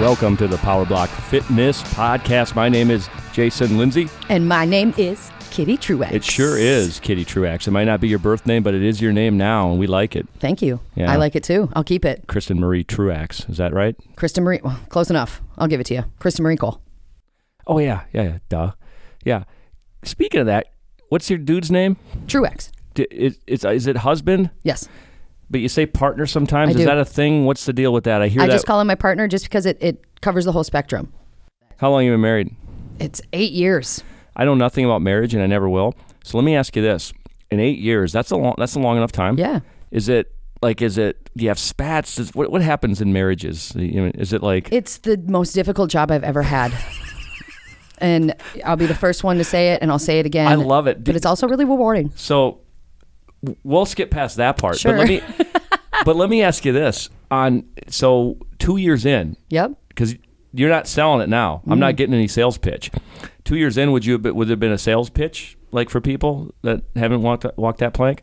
Welcome to the Power Block Fitness Podcast. My name is Jason Lindsay. And my name is Kitty Truax. It sure is Kitty Truax. It might not be your birth name, but it is your name now, and we like it. Thank you. Yeah. I like it too. I'll keep it. Kristen Marie Truax. Is that right? Kristen Marie. Well, close enough. I'll give it to you. Kristen Marie Cole. Oh, yeah. Yeah, yeah. Duh. Yeah. Speaking of that, what's your dude's name? Truax. D- Is, is, is it husband? Yes. But you say partner sometimes. I is do. that a thing? What's the deal with that? I hear I that. just call him my partner just because it, it covers the whole spectrum. How long you been married? It's eight years. I know nothing about marriage, and I never will. So let me ask you this: In eight years, that's a long. That's a long enough time. Yeah. Is it like? Is it? Do you have spats? Is, what What happens in marriages? You know, Is it like? It's the most difficult job I've ever had. and I'll be the first one to say it and I'll say it again. I love it. But it's also really rewarding. So we'll skip past that part. Sure. But let me. but let me ask you this: On so two years in, Yep. because you're not selling it now. I'm Mm. not getting any sales pitch. Two years in, would you have been, would there have been a sales pitch like for people that haven't walked walked that plank?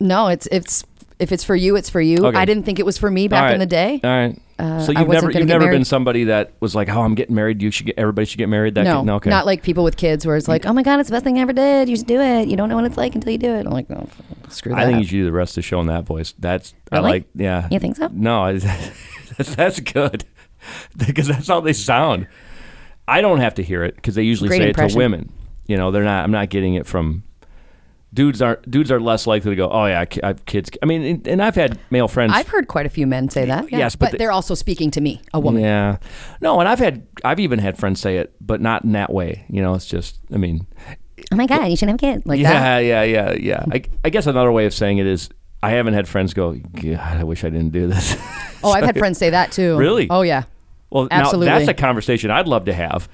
No, it's it's if it's for you, it's for you. Okay. I didn't think it was for me back right. in the day. All right. Uh, so you've never you've never been somebody that was like, oh, I'm getting married. You should get everybody should get married. That no, no, okay. not like people with kids where it's like, oh my god, it's the best thing I ever did. You should do it. You don't know what it's like until you do it. I'm like, no, screw that. I think you should do the rest of the show in that voice. That's I like. Yeah. You think so? No, I- that's, that's good because that's how they sound. I don't have to hear it because they usually Great say it to women. You know, they're not. I'm not getting it from dudes. Are dudes are less likely to go? Oh yeah, I ki- I have kids. I mean, and- and I've had male friends. I've heard quite a few men say that. yeah. Yes, but but, the- they're also speaking to me, a woman. Yeah. No, and I've had I've even had friends say it, but not in that way. You know, it's just. I mean, Oh my god, you shouldn't have kids like yeah, that. yeah, yeah, yeah. I, I guess another way of saying it is I haven't had friends go, God, I wish I didn't do this. Oh, I've had friends say that too. Really? Oh yeah. well, Absolutely. now that's a conversation I'd love to have.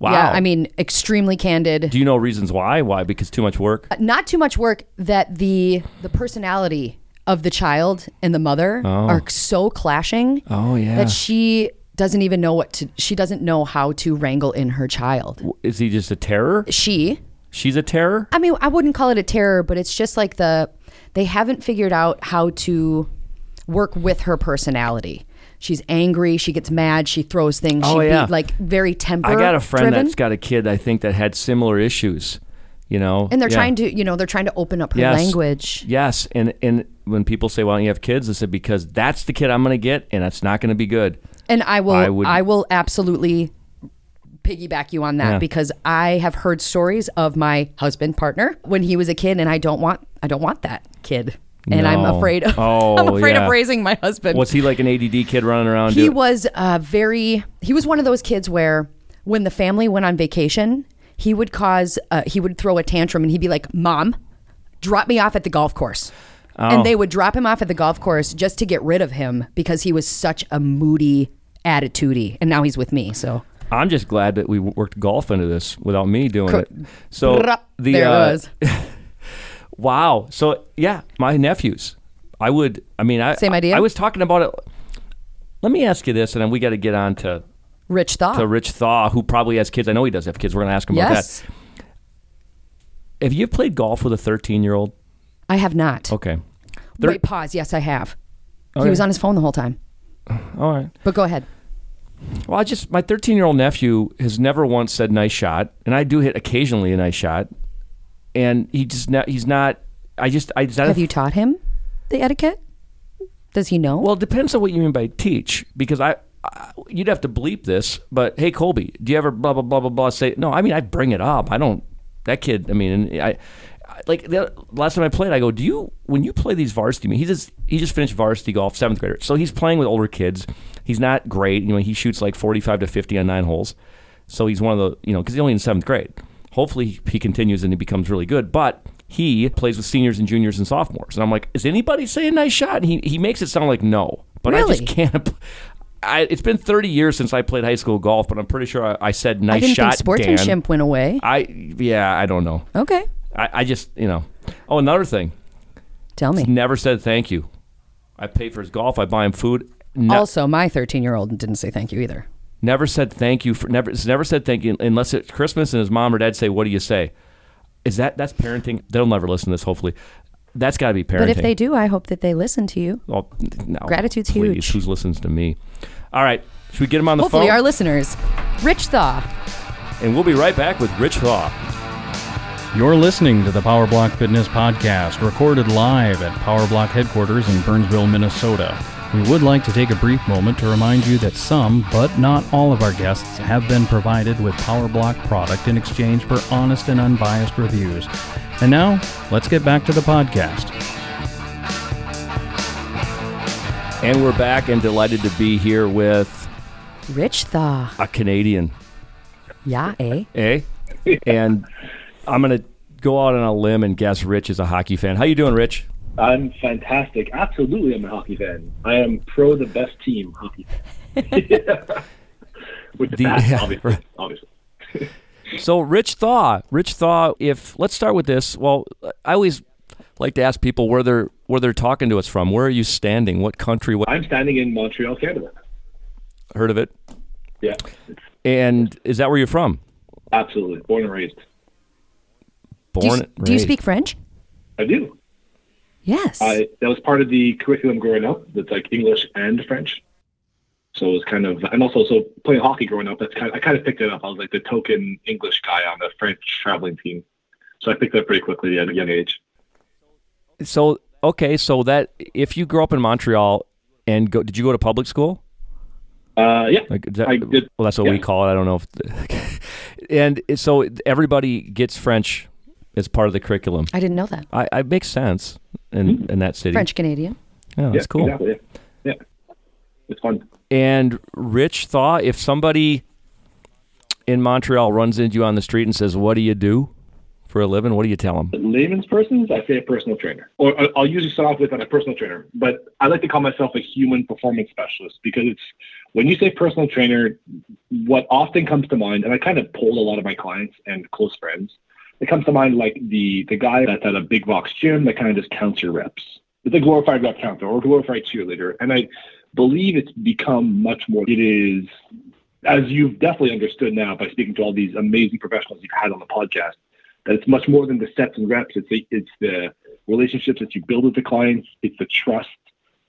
Wow. Yeah. I mean, extremely candid. do you know reasons why? Why? Because too much work? Uh, not too much work. That the the personality of the child and the mother oh. are so clashing Oh, yeah. that she doesn't even know what to. She doesn't know how to wrangle in her child. Is he just a terror? She She's a terror? I mean, I wouldn't call it a terror, but it's just like the they haven't figured out how to work with her personality. She's angry. She gets mad. She throws things. Oh, she yeah. be, like very temper. I got a friend driven. that's got a kid I think that had similar issues, you know. and they're Yeah. trying to, you know, they're trying to open up her Yes. language. Yes, and and when people say, "Why don't you have kids?" I said, "Because that's the kid I'm going to get, and it's not going to be good." And I will, I I, will absolutely piggyback you on that Yeah. because I have heard stories of my husband partner when he was a kid, and I don't want, I don't want that kid, and I'm afraid, of, Oh, I'm afraid yeah. of raising my husband. Was he like an ADD kid running around? He was uh, very. He was one of those kids where when the family went on vacation, he would cause. Uh, he would throw a tantrum and he'd be like, "Mom, drop me off at the golf course." Oh. And they would drop him off at the golf course just to get rid of him because he was such a moody, attitudey. And now he's with me. So I'm just glad that we worked golf into this without me doing it. So the there uh. wow. So yeah, my nephews. I would. I mean, I Same idea? I, was talking about it. Let me ask you this, and then we got to get on to Rich Thaw. to Rich Thaw, who probably has kids. I know he does have kids. We're going to ask him yes, about that. Have you played golf with a 13 year old? I have not. Okay. Thir- Wait, pause. Yes, I have. Okay. He was on his phone the whole time. All right. But go ahead. Well, I just my 13 year old nephew has never once said nice shot, and I do hit occasionally a nice shot, and he just not, he's not. I just I a- Have you taught him the etiquette? Does he know? Well, it depends on what you mean by teach, because I, I you'd have to bleep this. But hey, Colby, do you ever blah blah blah blah blah say no? I mean, I bring it up. I don't. That kid. I mean, I. I- Like the last time I played, I go, "Do you when you play these varsity? He just he just finished varsity golf, seventh grader. So he's playing with older kids. He's not great. You know, he shoots like forty five to fifty on nine holes. So he's one of the you know because he's only in seventh grade. Hopefully he continues and he becomes really good. But he plays with seniors and juniors and sophomores. And I'm like, is anybody saying nice shot? And he he makes it sound like no, but I just can't. I, it's been 30 years since I played high school golf, but I'm pretty sure I, I said nice I didn't shot. think sportsmanship Dan. went away. I yeah, I don't know. Okay. I, I just you know. Oh, another thing. Tell me. He's never said thank you. I pay for his golf. I buy him food. No, Also, my 13 year old didn't say thank you either. Never said thank you for never. Never said thank you unless it's Christmas and his mom or dad say, "What do you say?" Is that that's parenting? They'll never listen to this. Hopefully, that's got to be parenting. But if they do, I hope that they listen to you. Well, no. Gratitude's please, huge. Who listens to me? All right. Should we get him on the Hopefully, phone? our listeners. Rich Thaw. and we'll be right back with Rich Thaw. You're listening to the Power Block Fitness Podcast, recorded live at Power Block headquarters in Burnsville, Minnesota. We would like to take a brief moment to remind you that some, but not all of our guests have been provided with Power Block product in exchange for honest and unbiased reviews. And now, let's get back to the podcast. And we're back and delighted to be here with Rich Thaw. a Canadian, Yeah, eh? eh? and I'm going to go out on a limb and guess Rich is a hockey fan. How you doing, Rich? I'm fantastic. Absolutely, I'm a hockey fan. I am pro the best team hockey fan. With the, The- best, yeah, obviously. right. obviously. So, Rich Thaw, Rich Thaw. If let's start with this. Well, I always like to ask people where they're where they're talking to us from. Where are you standing? What country? What I'm standing in Montreal, Canada. heard of it? Yeah, And is that where you're from? absolutely born and raised. Do you, Born. s- do you speak French? I do. Yes. I that was part of the curriculum growing up. That's like English and French. So it was kind of, and also so playing hockey growing up. That's kind. Of, I kind of picked it up. I was like the token English guy on the French traveling team. So I picked it up pretty quickly at a young age. So okay, so that if you grew up in Montreal and go, did you go to public school? Uh, yeah, Like that, I did- well, that's what we call it. I don't know if. and so everybody gets French as part of the curriculum. I didn't know that. I, I makes sense in mm-hmm. in that city. French Canadian. Yeah, that's cool. Exactly. Yeah. yeah, it's fun. And Rich Thaw if somebody in Montreal runs into you on the street and says, "What do you do for a living?" What do you tell them? layman's persons, I say a personal trainer. Or I- I'll usually start off with a personal trainer, but I like to call myself a human performance specialist because it's when you say personal trainer, what often comes to mind, and I kind of polled a lot of my clients and close friends, it comes to mind like the the guy that's at a big box gym that kind of just counts your reps. It's a glorified rep counter or glorified cheerleader, and I believe it's become much more. It is as you've definitely understood now by speaking to all these amazing professionals you've had on the podcast that it's much more than the sets and reps. It's the, it's the relationships that you build with the clients. It's the trust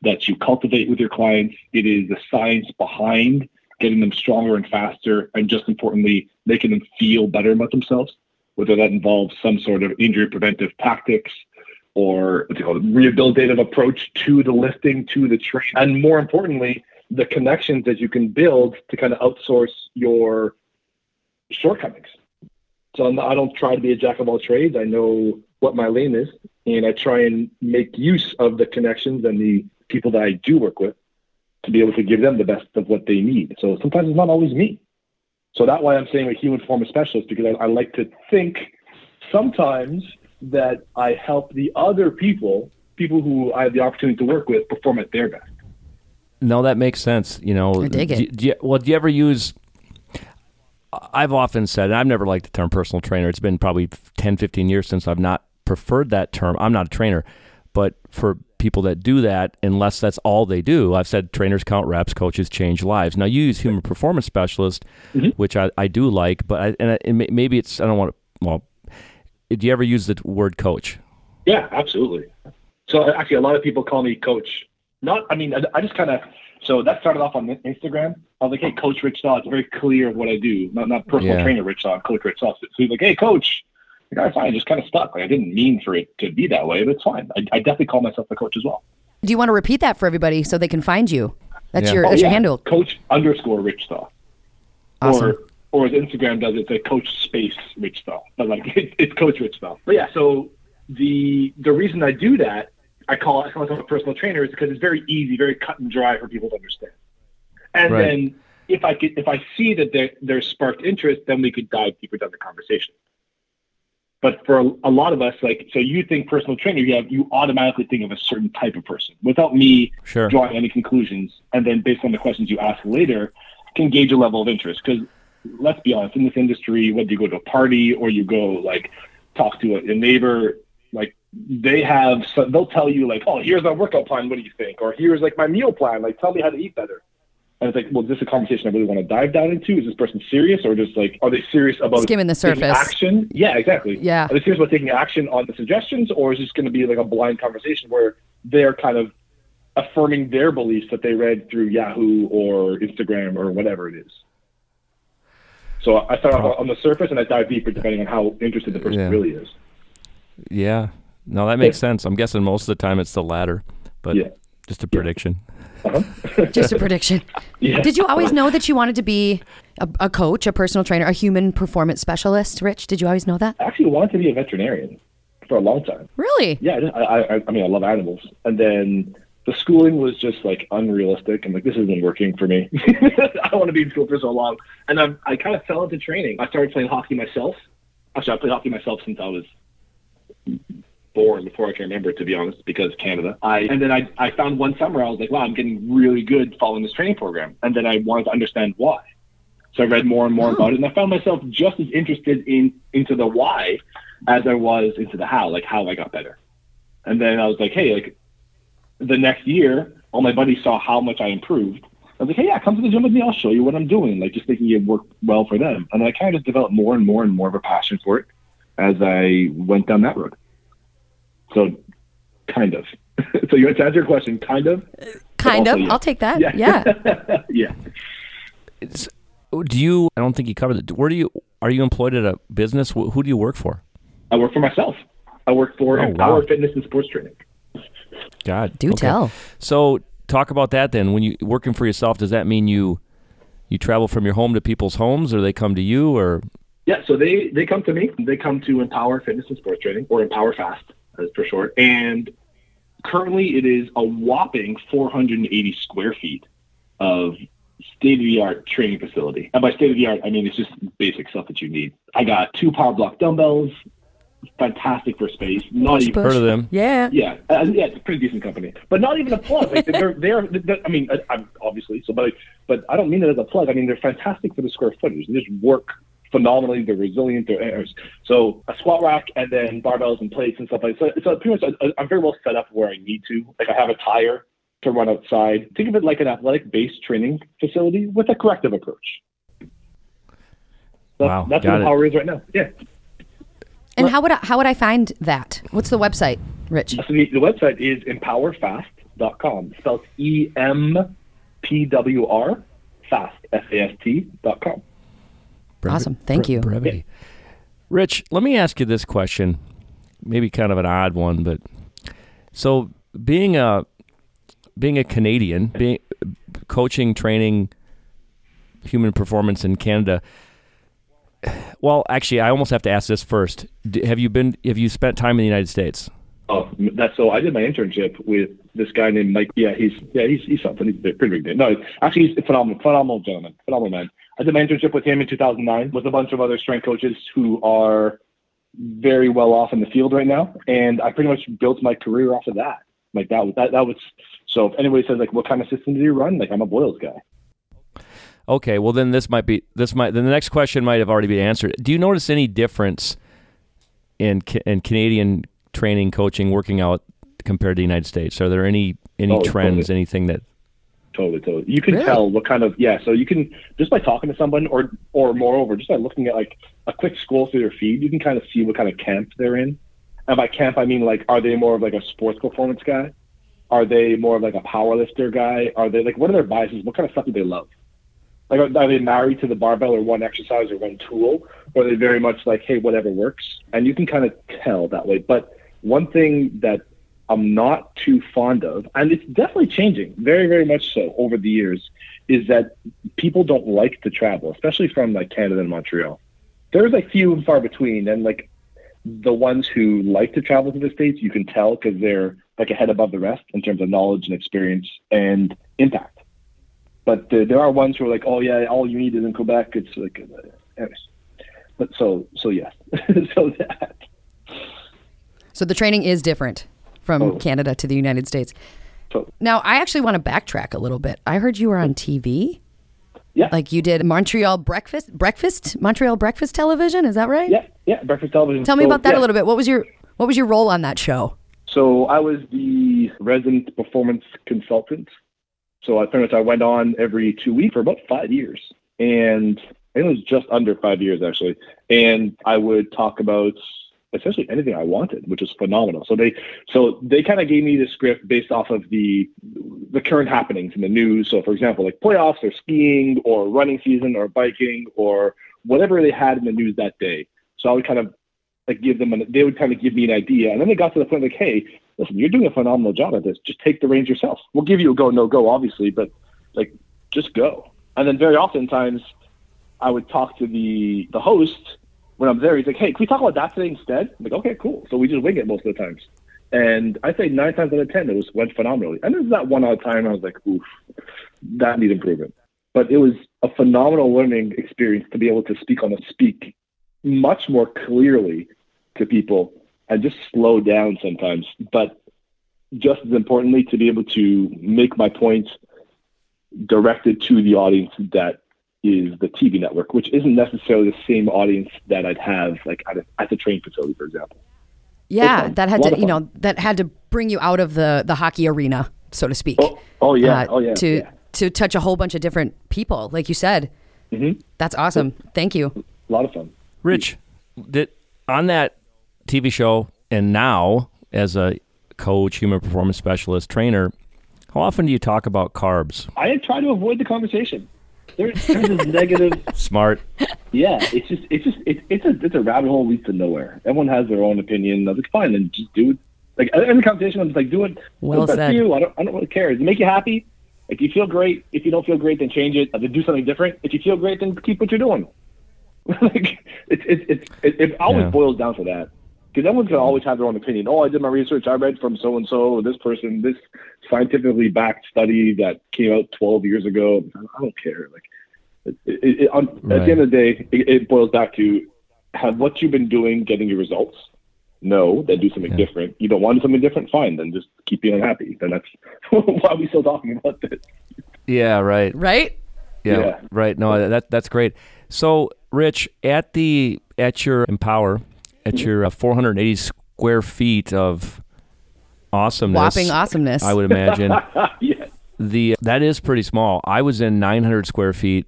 that you cultivate with your clients. It is the science behind getting them stronger and faster, and just importantly, making them feel better about themselves. Whether that involves some sort of injury preventive tactics or what's it called, rehabilitative approach to the lifting, to the training, and more importantly, the connections that you can build to kind of outsource your shortcomings. So I'm I don't try to be a jack of all trades. I know what my lane is, and I try and make use of the connections and the people that I do work with to be able to give them the best of what they need. So sometimes it's not always me. So that's why I'm saying a human performance specialist because I, I like to think sometimes that I help the other people, people who I have the opportunity to work with, perform at their best. No, that makes sense. You know, I dig it. do- do you- well, do you ever use? I've often said, and I've never liked the term personal trainer. It's been probably 10, 15 years since I've not preferred that term. I'm not a trainer, but for people that do that, unless that's all they do, I've said trainers count reps, coaches change lives. Now you use human performance specialist, Mm-hmm. which I, I do like, but I, and, I, and maybe it's I don't want to. Well, do you ever use the word coach? Yeah, absolutely. So actually, a lot of people call me coach. Not, I mean, I, I just kind of. So that started off on Instagram. I was like, "Hey, Coach Rich Thaw." It's very clear of what I do. Not not personal Yeah. trainer Rich Thaw, Coach Rich Thaw. So he's like, "Hey, Coach." Like, I fine, just kind of stuck. Like I didn't mean for it to be that way, but it's fine. I, I definitely call myself a coach as well. Do you want to repeat that for everybody so they can find you? That's Yeah. your Oh, that's your yeah. handle. Coach underscore Rich Thaw. Awesome. Or or as Instagram does, it's a Coach Space Rich Thaw. But like it, it's Coach Rich Thaw. But yeah, so the the reason I do that, I call I call myself a personal trainer, is because it's very easy, very cut and dry for people to understand. And Right. then if I could, if I see that there, there's sparked interest, then we could dive deeper down the conversation. But for a, a lot of us, like so, you think personal trainer, you have you automatically think of a certain type of person without me Sure. drawing any conclusions, and then based on the questions you ask later, can gauge a level of interest. Because let's be honest, in this industry, whether you go to a party or you go like talk to a, a neighbor, like they have, so they'll tell you like, oh, here's my workout plan. What do you think? Or here's like my meal plan. Like, tell me how to eat better. And it's like, well, is this a conversation I really want to dive down into? Is this person serious, or just like, are they serious about Skimming the taking surface. action? Yeah, exactly. Yeah. Are they serious about taking action on the suggestions, or is this going to be like a blind conversation where they're kind of affirming their beliefs that they read through Yahoo or Instagram or whatever it is. So I start off on the surface and I dive deeper depending on how interested the person Yeah. really is. Yeah. No, that makes sense. I'm guessing most of the time it's the latter, but Yeah. just a prediction. Uh-huh. Just a prediction. Yeah. Did you always know that you wanted to be a, a coach, a personal trainer, a human performance specialist, Rich? Did you always know that? I actually wanted to be a veterinarian for a long time. Really? Yeah, I, I, I, I mean, I love animals. And then the schooling was just like unrealistic. I'm like, this isn't working for me. I want to be in school for so long. And I, I kind of fell into training. I started playing hockey myself. Actually, I played hockey myself since I was born, before I can remember, to be honest, because Canada. I and then I, I found one summer I was like, wow, I'm getting really good following this training program. And then I wanted to understand why. So I read more and more hmm. about it, and I found myself just as interested in into the why as I was into the how, like how I got better. And then I was like, hey, like the next year, all my buddies saw how much I improved. I was like, hey, yeah, come to the gym with me. I'll show you what I'm doing. Like just thinking it worked well for them. And I kind of just developed more and more and more of a passion for it as I went down that road. So, kind of. so you to answer your question, kind of. Uh, kind of. yeah. I'll take that. Yeah. yeah. Do you? I don't think you covered it. Where do you? Are you employed at a business? Wh- Who do you work for? I work for myself. I work for Oh, Empower wow. Fitness and Sports Training. God, Do tell. So talk about that then. When you working for yourself, does that mean you you travel from your home to people's homes, or they come to you, or Yeah, so they they come to me. They come to Empower Fitness and Sports Training, or Empower Fast, as for short. And currently, it is a whopping 480 square feet of state of the art training facility. And by state of the art, I mean it's just basic stuff that you need. I got two power block dumbbells, fantastic for space. Not even heard of them? Yeah. yeah, uh, yeah, it's a pretty decent company, but not even a plug. Like they're, they're, they're I mean, I, I'm obviously so, but but I don't mean it as a plug. I mean they're fantastic for the square footage. They just work phenomenally. They're resilient. They're so a squat rack and then barbells and plates and stuff like that. So, so pretty much I, I'm very well set up where I need to. Like I have a tire to run outside. Think of it like an athletic based training facility with a corrective approach. That's, Wow, that's got what it. Empower is right now. Yeah. And how would I, how would I find that? What's the website, Rich? So the, the website is empowerfast.com. Spelled E M P W R fast F A S T dot com. Brevi- Awesome. Thank bre- you. Brevity. Rich, let me ask you this question. Maybe kind of an odd one, but so being a being a Canadian, being coaching, training human performance in Canada. Well, actually, I almost have to ask this first. Have you been? Have you spent time in the United States? Oh, that's so. I did my internship with this guy named Mike. Yeah, he's yeah he's he's something. He's a pretty big name. No, actually, he's a phenomenal, phenomenal gentleman, phenomenal man. I did my internship with him in 2009 with a bunch of other strength coaches who are very well off in the field right now, and I pretty much built my career off of that. Like that was that that was. So if anybody says like, what kind of system do you run? Like I'm a Boyles guy. Okay, well then this might be this might then the next question might have already been answered. Do you notice any difference in in Canadian training, coaching, working out compared to the United States? Are there any any Oh, trends, anything that Totally, totally. You can Really? tell what kind of yeah. So you can just by talking to someone, or or moreover, just by looking at like a quick scroll through their feed, you can kind of see what kind of camp they're in. And by camp, I mean like, are they more of like a sports performance guy? Are they more of like a power lifter guy? Are they like what are their biases? What kind of stuff do they love? Like, are, are they married to the barbell or one exercise or one tool? Or are they very much like, hey, whatever works? And you can kind of tell that way. But one thing that I'm not too fond of, and it's definitely changing, very, very much so over the years, is that people don't like to travel, especially from like Canada and Montreal. There's like few and far between, and like the ones who like to travel to the states, you can tell because they're like ahead above the rest in terms of knowledge and experience and impact. But there are ones who are like, oh yeah, all you need is in Quebec. It's like, uh, anyways. But so so yes, so that. So the training is different from Oh. Canada to the United States. So Now, I actually want to backtrack a little bit. I heard you were on mm-hmm. TV. Yeah. Like you did Montreal breakfast breakfast Montreal breakfast television, is that right? yeah, yeah, breakfast television. Tell me So, about that yeah. a little bit. What was your what was your role on that show? So I was the resident performance consultant. So I pretty much I went on every two weeks for about five years, and it was just under five years actually. And I would talk about essentially anything I wanted, which was phenomenal. So they so they kind of gave me the script based off of the the current happenings in the news. So, for example, like playoffs or skiing or running season or biking or whatever they had in the news that day. So I would kind of like give them, an, they would kind of give me an idea. And then they got to the point like, hey, listen, you're doing a phenomenal job at this. Just take the reins yourself. We'll give you a go, no go, obviously, but like just go. And then very oftentimes I would talk to the the host when I'm there. He's like, hey, can we talk about that today instead? I'm like, okay, cool. So we just wing it most of the times. And I say nine times out of ten, it was went phenomenally. And there's that one odd time I was like, oof, that needs improvement. But it was a phenomenal learning experience to be able to speak on a speak much more clearly to people and just slow down sometimes. But just as importantly, to be able to make my points directed to the audience that is the TV network, which isn't necessarily the same audience that I'd have like at a, at the train facility, for example. Yeah, fun. that had to you know that had to bring you out of the the hockey arena, so to speak. Oh, oh yeah, uh, oh yeah. To yeah. to touch a whole bunch of different people, like you said. Mhm. That's awesome. Thank you. A lot of fun. Rich, did on that TV show and now as a coach, human performance specialist, trainer, how often do you talk about carbs? I try to avoid the conversation. There's, there's this negative. Smart. Yeah, it's just it's just it, it's a it's a rabbit hole leads to nowhere. Everyone has their own opinion. I was like, fine, then just do it. Like in the conversation, I'm just like, do it. Well What's best said. for you. I don't I don't really care. Does it make you happy? If you feel great, if you don't feel great, then change it. Then do something different. If you feel great, then keep what you're doing. like it's it's it's it, it always Yeah. boils down to that. Because everyone's gonna always have their own opinion. Oh, I did my research. I read from so and so, this person, this scientifically backed study that came out 12 years ago. I don't care. Like, it, it, it, on, at the end of the day, it, it boils back to have what you've been doing getting your results. No, then do something Yeah. different. You don't want to do something different, fine. Then just keep being unhappy. Then that's why are we still talking about this. Yeah, right. Right? Yeah, Yeah. right. No, that that's great. So, Rich, at the at your Empower, at Mm-hmm. your uh, 480 square feet of awesomeness, Whopping awesomeness. I would imagine yeah. the that is pretty small. I was in 900 square feet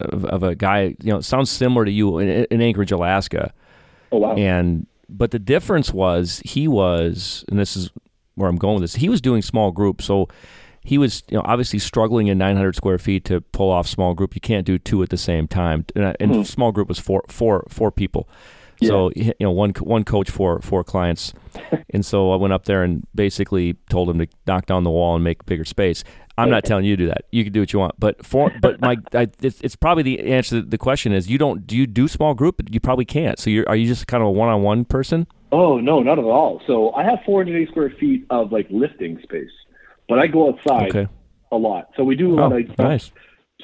of, of a guy. You know, it sounds similar to you in, in Anchorage, Alaska. Oh wow. And but the difference was he was, and this is where I'm going with this. He was doing small groups, so he was you know obviously struggling in 900 square feet to pull off small group. You can't do two at the same time. And, I- and small group was four four four people. So you know one one coach for four clients, and so I went up there and basically told him to knock down the wall and make bigger space. I'm not telling you to do that. You can do what you want, but for but my I, it's, it's probably the answer. to The question is you don't do you do small group? You probably can't. So you're are you just kind of a one on one person? Oh no, not at all. So I have 480 square feet of like lifting space, but I go outside Okay. a lot. So we do a lot Oh, of stuff. nice.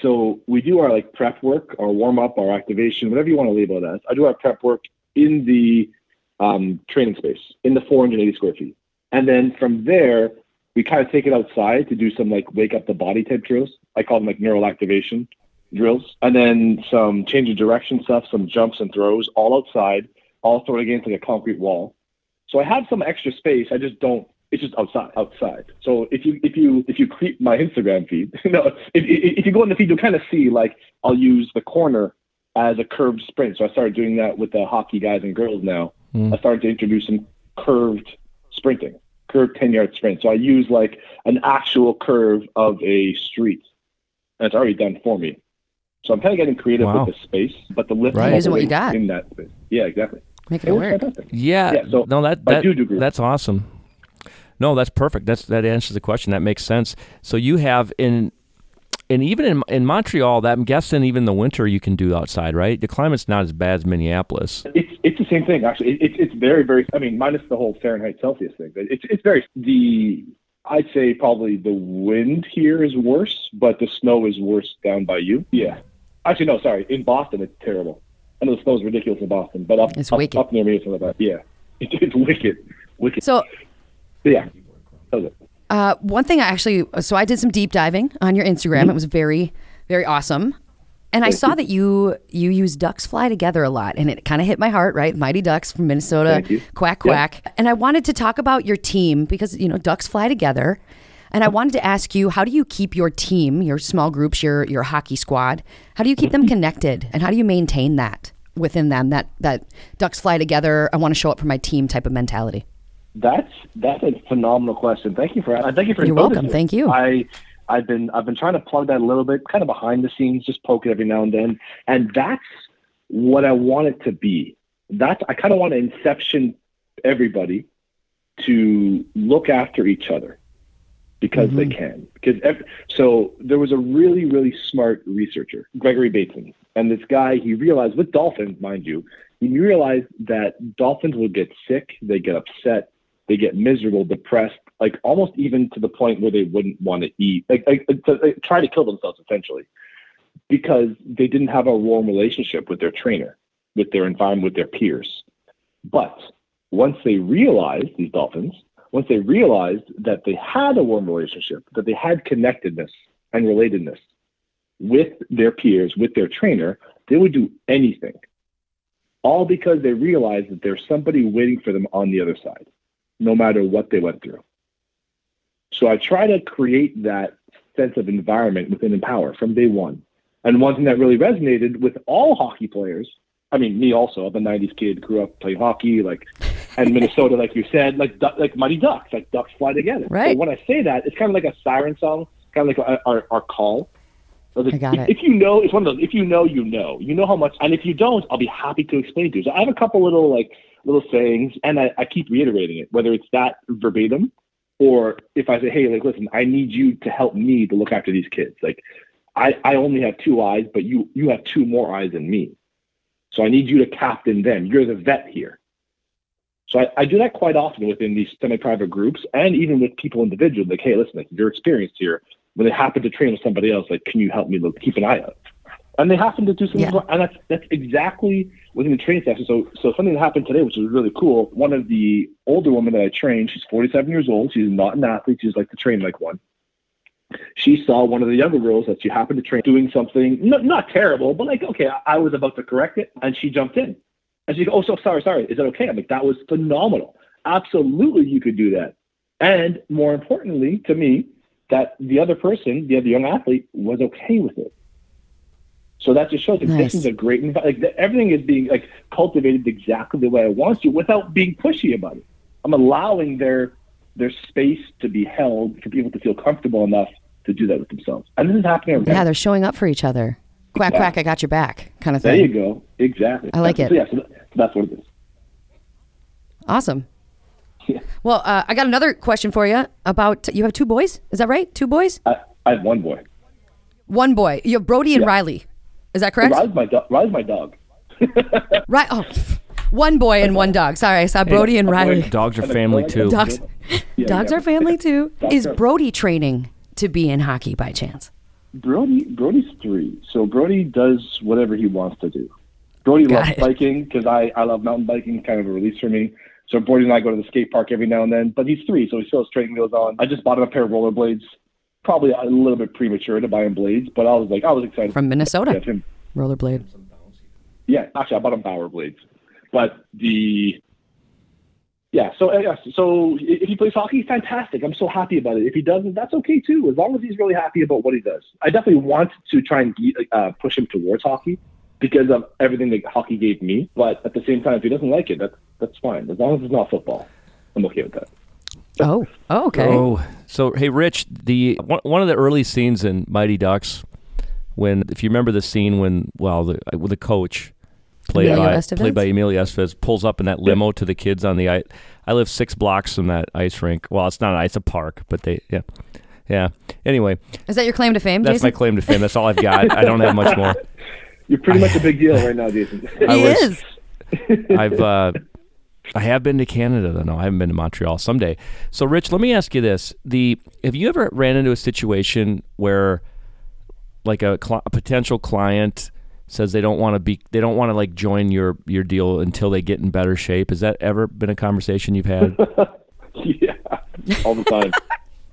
So we do our like prep work, our warm up, our activation, whatever you want to label it as. I do our prep work in the um, training space in the 480 square feet, and then from there we kind of take it outside to do some like wake up the body type drills. I call them like neural activation drills, and then some change of direction stuff, some jumps and throws, all outside, all thrown against like a concrete wall. So I have some extra space. I just don't. It's just outside. Outside. So if you if you if you creep my Instagram feed, no, if, if if you go in the feed, you'll kind of see like I'll use the corner as a curved sprint. So I started doing that with the hockey guys and girls now. Hmm. I started to introduce some curved sprinting, curved ten yard sprint. So I use like an actual curve of a street, and it's already done for me. So I'm kind of getting creative Wow. with the space, but the lift Right. Using what you got. in that space. Yeah, exactly. Making It it work. fantastic. Yeah. Yeah, so no, that I that do do groups. that's awesome. No, that's perfect. That's that answers the question. That makes sense. So you have in and even in in Montreal, that I'm guessing even the winter you can do outside, right? The climate's not as bad as Minneapolis. It's it's the same thing actually. It, it's it's very very. I mean, minus the whole Fahrenheit Celsius thing, but it's it's very the. I'd say probably the wind here is worse, but the snow is worse down by you. Yeah. Actually, no, sorry. In Boston, it's terrible. I know the snow is ridiculous in Boston, but up It's up, wicked. up near me, it's not that. Yeah, it, it's wicked, wicked. So yeah, that was it. Uh, one thing I actually, so I did some deep diving on your Instagram. Mm-hmm. It was very, very awesome. And I saw that you you use ducks fly together a lot, and it kind of hit my heart. Right, Mighty Ducks from Minnesota, quack quack. And I wanted to talk about your team because you know ducks fly together. And I wanted to ask you, how do you keep your team, your small groups, your your hockey squad? How do you keep them connected, and how do you maintain that within them? That that ducks fly together. I want to show up for my team type of mentality. That's that's a phenomenal question. Thank you for uh, thank you for You're welcome. Thank you. I I've been I've been trying to plug that a little bit, kind of behind the scenes, just poke it every now and then, and that's what I want it to be. That's I kind of want to inception everybody to look after each other because they can. Because ev- so there was a really really smart researcher, Gregory Bateson, and this guy he realized with dolphins, mind you, he realized that dolphins would get sick, they get upset, they get miserable, depressed, like almost even to the point where they wouldn't want to eat, like, like, uh, to, like try to kill themselves essentially, because they didn't have a warm relationship with their trainer, with their environment, with their peers. But once they realized these dolphins, once they realized that they had a warm relationship, that they had connectedness and relatedness with their peers, with their trainer, they would do anything. All because they realized that there's somebody waiting for them on the other side, no matter what they went through. So I try to create that sense of environment within Empower from day one. And one thing that really resonated with all hockey players, I mean, me also, I'm a 90s kid, grew up playing hockey, like, and Minnesota, like you said, like like Mighty Ducks, like ducks fly together. Right. So when I say that, it's kind of like a siren song, kind of like our, our, our call. So I got if, it. if you know, it's one of those. If you know, you know. You know how much, and if you don't, I'll be happy to explain to you. So I have a couple little like little sayings, and I, I keep reiterating it, whether it's that verbatim or if I say, hey, like, listen, I need you to help me to look after these kids. Like, I, I only have two eyes, but you you have two more eyes than me. So I need you to captain them. You're the vet here. So I, I do that quite often within these semi-private groups and even with people individually. Like, hey, listen, like, you're experienced here. When they happen to train with somebody else, like, can you help me look, keep an eye out? And they happen to do something, Yeah. and that's that's exactly within the training session. So so something that happened today, which was really cool. One of the older women that I trained, she's 47 years old. She's not an athlete. She's like to train like one she saw one of the younger girls that she happened to train doing something not, not terrible, but like, okay, I, I was about to correct it. And she jumped in. And she goes, oh, so sorry, sorry. Is that okay? I'm like, that was phenomenal. Absolutely, you could do that. And more importantly to me, that the other person, the other young athlete, was okay with it. So that just shows that Nice. this is a great, envi- like everything is being like cultivated exactly the way I want to without being pushy about it. I'm allowing their their space to be held for people to feel comfortable enough to do that with themselves. And this is happening every Yeah, day. they're showing up for each other. Quack, quack, I got your back kind of thing. There you go. Exactly. I like so, it. Yeah, so that- so that's what it is. Awesome. Yeah. Well, uh, I got another question for you about you have two boys. Is that right? Two boys? I, I have one boy. One boy. You have Brody and Yeah. Riley. Is that correct? Riley's my, do- Riley's my dog. Right. Oh, one boy and one dog. Sorry, I saw Brody and Riley. Dogs are family too. Dogs, Yeah, dogs yeah. are family too. Dogs Is are- Brody training to be in hockey by chance? Brody Brody's three, so Brody does whatever he wants to do. Brody Got loves it. biking because I, I love mountain biking, kind of a release for me. So Brody and I go to the skate park every now and then. But he's three, so he still has training wheels on. I just bought him a pair of rollerblades. Probably a little bit premature to buy him blades, but I was like, I was excited From Minnesota. to get him. Rollerblade. Yeah, actually, I bought him power blades. But the yeah, so uh, yeah, so if he plays hockey, fantastic. I'm so happy about it. If he doesn't, that's okay too, as long as he's really happy about what he does. I definitely want to try and uh, push him towards hockey because of everything that hockey gave me. But at the same time, if he doesn't like it, that's that's fine. As long as it's not football, I'm okay with that. Oh, oh okay. Oh, so hey, Rich, the one, one of the early scenes in Mighty Ducks, when if you remember the scene when well the with the coach played Emilio by Estevez? played by Emilio Estevez pulls up in that limo to the kids on the ice. I live six blocks from that ice rink. Well, it's not an ice, it's a park, but they yeah. Yeah. Anyway, Is that your claim to fame, that's Jason? my claim to fame. That's all I've got. I don't have much more. You're pretty much a big deal right now, Jason. I he was- is. I've uh, I have been to Canada though. No, I haven't been to Montreal. Someday. So, Rich, let me ask you this: the have you ever ran into a situation where, like a, cl- a potential client says they don't want to be they don't want to like join your your deal until they get in better shape? Has that ever been a conversation you've had? yeah, all the time,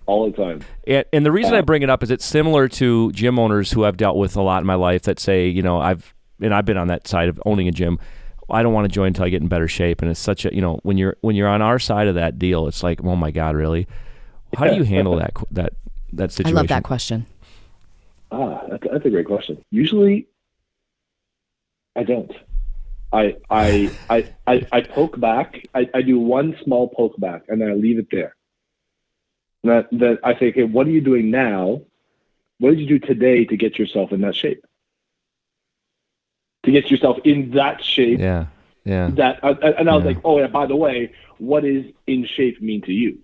all the time. And, and the reason I bring it up is it's similar to gym owners who I've dealt with a lot in my life that say, you know, I've and I've been on that side of owning a gym. I don't want to join until I get in better shape. And it's such a, you know, when you're when you're on our side of that deal, it's like, oh my god, really? How do you handle that that that situation? I love that question. Ah, that's, that's a great question. Usually, I don't. I I I I, I poke back. I, I do one small poke back, and then I leave it there. That that I say, okay, what are you doing now? What did you do today to get yourself in that shape? To get yourself in that shape. Yeah. Yeah. That uh, and I was Yeah. like, oh yeah. By the way, what does in shape mean to you?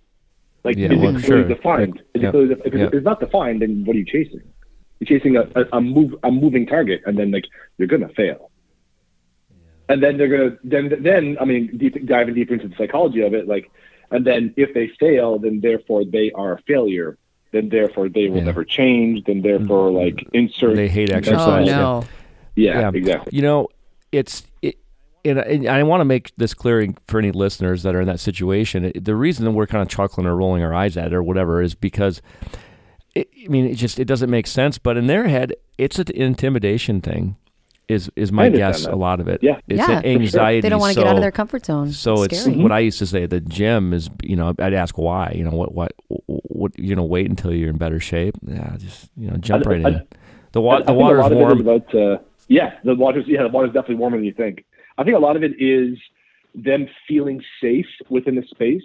Like, Yeah, is well, it clearly sure. defined? Is Yeah. it clearly, if, Yeah. it's, not defined, then what are you chasing? You're chasing a, a, a move a moving target, and then like you're gonna fail. And then they're gonna then then I mean deep, diving deeper into the psychology of it, like, and then if they fail, then therefore they are a failure. Then therefore they will Yeah. never change. Then therefore like insert. They hate Oh exercise. yeah. no. Yeah, exactly. You know, it's it, and, and I want to make this clear for any listeners that are in that situation. The reason that we're kind of chuckling or rolling our eyes at it or whatever is because, it, I mean, it just it doesn't make sense. But in their head, it's an intimidation thing. Is is my guess that. a lot of it? Yeah. it's Yeah, an for sure. anxiety. They don't want to get out of their comfort zone. So it's scary. what I used to say at the gym is, you know, I'd ask why, you know, what, what, what, you know, wait until you're in better shape. Yeah, just, you know, jump I- right I- in. The, I- wa- I the think water's warm. Of it is about, uh, yeah, the water's yeah, the water's definitely warmer than you think. I think a lot of it is them feeling safe within the space,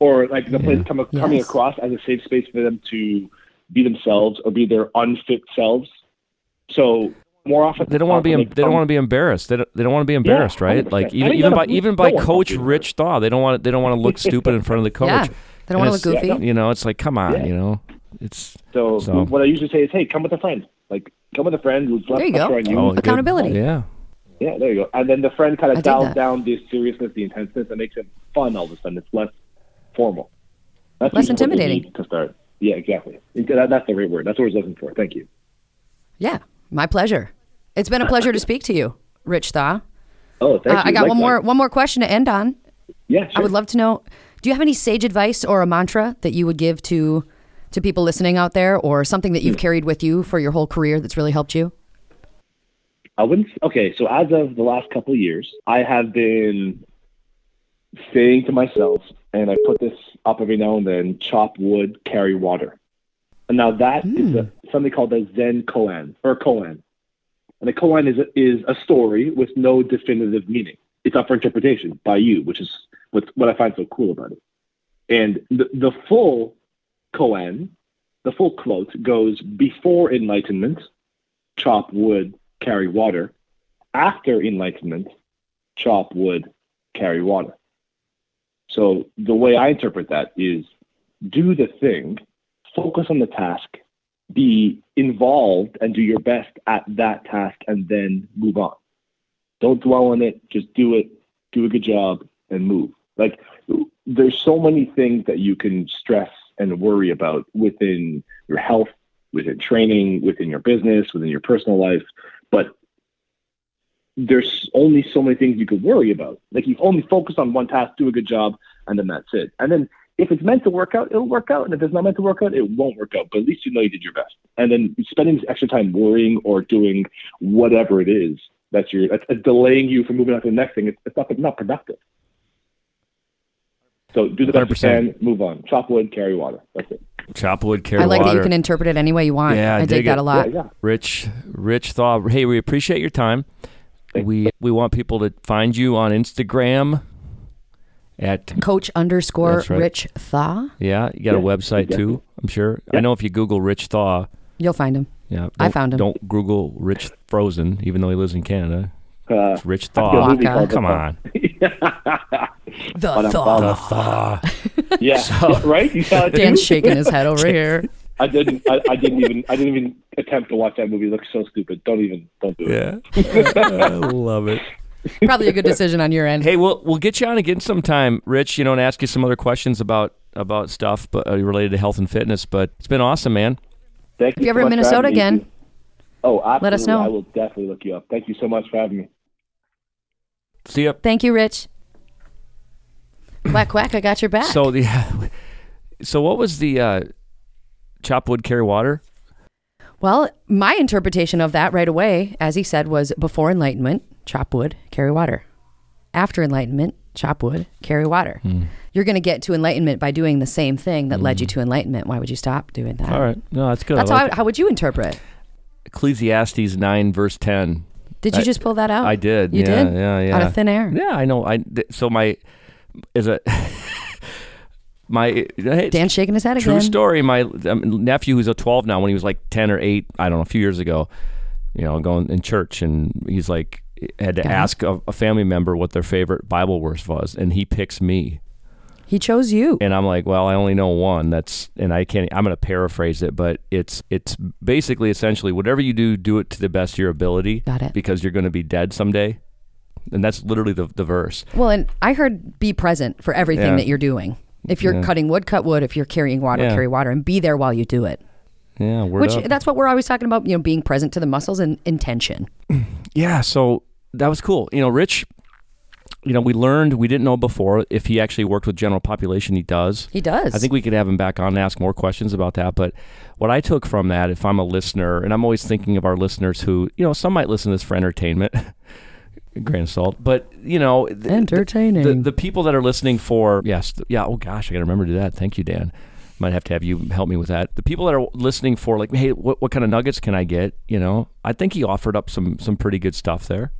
or like the place come, coming across as a safe space for them to be themselves or be their unfit selves. So more often, They don't want to be. em- They don't um, want to be embarrassed. They don't. They don't want to be embarrassed, right? 100%. Like even even by even by Coach Rich Thaw, they don't want. They don't want to look stupid in front of the coach. Yeah. They don't And want to look goofy. You know, it's like, come on, Yeah. you know, it's So, So- what I usually say is, hey, come with a friend. Like come with a friend who's less There you go. pressure on you. oh, good. Accountability. Yeah, Yeah, there you go. And then the friend kind of dig dials down the seriousness, the intenseness, and makes it fun all of a sudden. It's less formal. That's Less usually what they intimidating. to start. Yeah, exactly. That, that's the right word. That's what I was looking for. Thank you. Yeah, my pleasure. It's been a pleasure to speak to you, Rich Thaw. Oh, thank Uh, you. I got one more Likewise. one more question to end on. Yeah, sure. I would love to know: Do you have any sage advice or a mantra that you would give to to people listening out there, or something that you've hmm. carried with you for your whole career that's really helped you? I wouldn't. Okay, so as of the last couple of years, I have been saying to myself, and I put this up every now and then: chop wood, carry water. And now that is hmm. a, something called a Zen koan or koan, and a koan is a, is a story with no definitive meaning. It's up for interpretation by you, which is what what I find so cool about it. And the the full koan, the full quote goes before enlightenment, chop wood, carry water. After enlightenment, chop wood, carry water. So the way I interpret that is do the thing, focus on the task, be involved and do your best at that task and then move on. Don't dwell on it, just do it, do a good job and move. Like there's so many things that you can stress and worry about within your health, within training, within your business, within your personal life, but there's only so many things you could worry about. Like you only focus on one task, do a good job, and then that's it. And then if it's meant to work out, it'll work out. And if it's not meant to work out, it won't work out. But at least you know you did your best. And then spending this extra time worrying or doing whatever it is that's your that's delaying you from moving on to the next thing. It's, it's not not productive. So do the best you 100%. can, move on. Chop wood, carry water. That's it. chop wood, carry water. I like that you can interpret it any way you want. Yeah, I I, dig dig that a lot. Yeah, yeah. Rich, Rich Thaw. Hey, we appreciate your time. Thank We we want people to find you on Instagram. At Coach underscore right. Rich Thaw. yeah, you got a website exactly. too. I'm sure. I know if you Google Rich Thaw, You'll find him. yeah, I found him. Don't Google Rich Frozen, even though he lives in Canada. Uh, It's Rich Thaw. a movie Waka. called Come The on, The But I'm Thaw. the Thaw. yeah, yeah, right. You saw it too? Dan's shaking his head over here. I didn't. I, I didn't even. I didn't even attempt to watch that movie. It looks so stupid. Don't even. Don't do it. Yeah, I love it. Probably a good decision on your end. Hey, we'll we'll get you on again sometime, Rich. You know, and ask you some other questions about about stuff, but uh, related to health and fitness. But it's been awesome, man. Thank you. If you're ever in Minnesota having me. again, Oh, absolutely. let us know. I will definitely look you up. Thank you so much for having me. See ya. thank you, Rich. Quack quack, I got your back. So the so what was the uh, chop wood carry water? Well, my interpretation of that right away, as he said, was before enlightenment, chop wood, carry water. After enlightenment, chop wood, carry water. Hmm. You're going to get to enlightenment by doing the same thing that led you to enlightenment. Why would you stop doing that? All right, no, that's good. That's I how, I, how would you interpret? Ecclesiastes nine verse ten. Did you I- just pull that out? I did. You yeah, did? Yeah, yeah. Out of thin air. Yeah, I know. I th- so my is a my hey, Dan's shaking his head true again. True story. My um, nephew, who's a 12 now, when he was like 10 or 8, I don't know, a few years ago, you know, going in church, and he's like had to Yeah. ask a, a family member what their favorite Bible verse was, and he picks me, He chose you. and I'm like, well, I only know one. That's and I can't. I'm going to paraphrase it, but it's it's basically essentially whatever you do, do it to the best of your ability. Got it. Because you're going to be dead someday, and that's literally the the verse. Well, and I heard be present for everything Yeah. that you're doing. If you're Yeah. cutting wood, cut wood. If you're carrying water, Yeah. carry water, and be there while you do it. Yeah, word Which up. that's what we're always talking about. You know, being present to the muscles and intention. yeah so that was cool you know rich you know we learned we didn't know before if he actually worked with general population he does. He does. i think we could have him back on and ask more questions about that but what i took from that if i'm a listener and i'm always thinking of our listeners who you know some might listen to this for entertainment grain of salt but you know th- Entertaining. the, the people that are listening for yes th- yeah oh gosh i gotta remember to do that. Thank you dan. Might have to have you help me with that. The people that are listening for like hey what, what kind of nuggets can i get? You know i think he offered up some some pretty good stuff there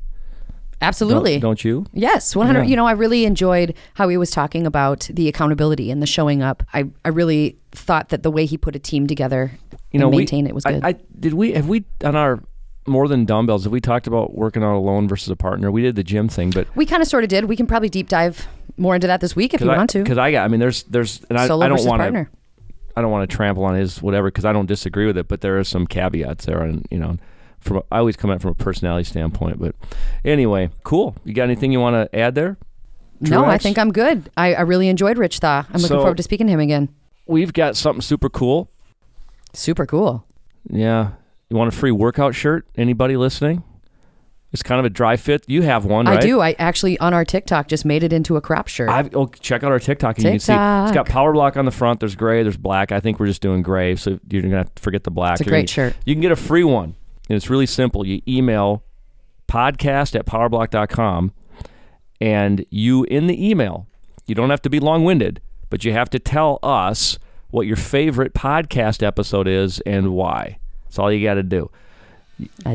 Absolutely. don't, don't you Yes, 100. Yeah. You know, I really enjoyed how he was talking about the accountability and the showing up. I, I really thought that the way he put a team together you know we- maintain it was good. I, did we have we on our more than dumbbells have we talked about working out alone versus a partner we did the gym thing but we kind of sort of did. We can probably deep dive more into that this week if you I, want to. because I got I mean there's there's and I, Solo I don't want to. I don't want to trample on his whatever because I don't disagree with it, but there are some caveats there, and you know, from a, I always come at it from a personality standpoint. But anyway, cool. You got anything you want to add there? No, I think I'm good. I, I really enjoyed Rich Thaw. I'm looking So- forward to speaking to him again. we've got something super cool. Super cool. Yeah, you want a free workout shirt? Anybody listening? It's kind of a dry fit. You have one, right? I do. I actually on our TikTok just made it into a crop shirt. I've, oh, check out our TikTok and you can see it's got power block on the front. There's gray, there's black. I think we're just doing gray, so you're gonna have to forget the black. It's a You're great gonna- shirt. You can get a free one, and it's really simple. You email podcast at powerblock.com, and you in the email, you don't have to be long winded, but you have to tell us what your favorite podcast episode is and why. That's all you got to do.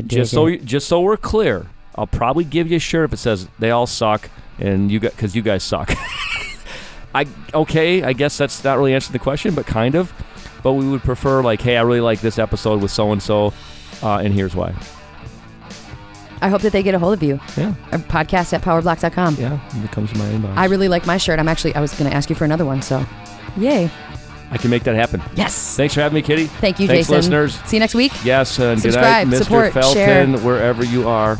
Just so you, just so we're clear, I'll probably give you a shirt if it says they all suck and you got because you guys suck. I okay, I guess that's not really answering the question, but kind of. But we would prefer like, hey, I really like this episode with so and so, Uh, and here's why. I hope that they get a hold of you. Yeah, Our podcast at powerblocks.com. yeah, it comes to my inbox. I really like my shirt. I'm actually I was going to ask you for another one, so yay. I can make that happen. Yes. Thanks for having me, Kitty. Thank you, Jason. Thanks, Jason. listeners. See you next week. Yes, and good Subscribe, night, Mr. support, Felton, share. wherever you are.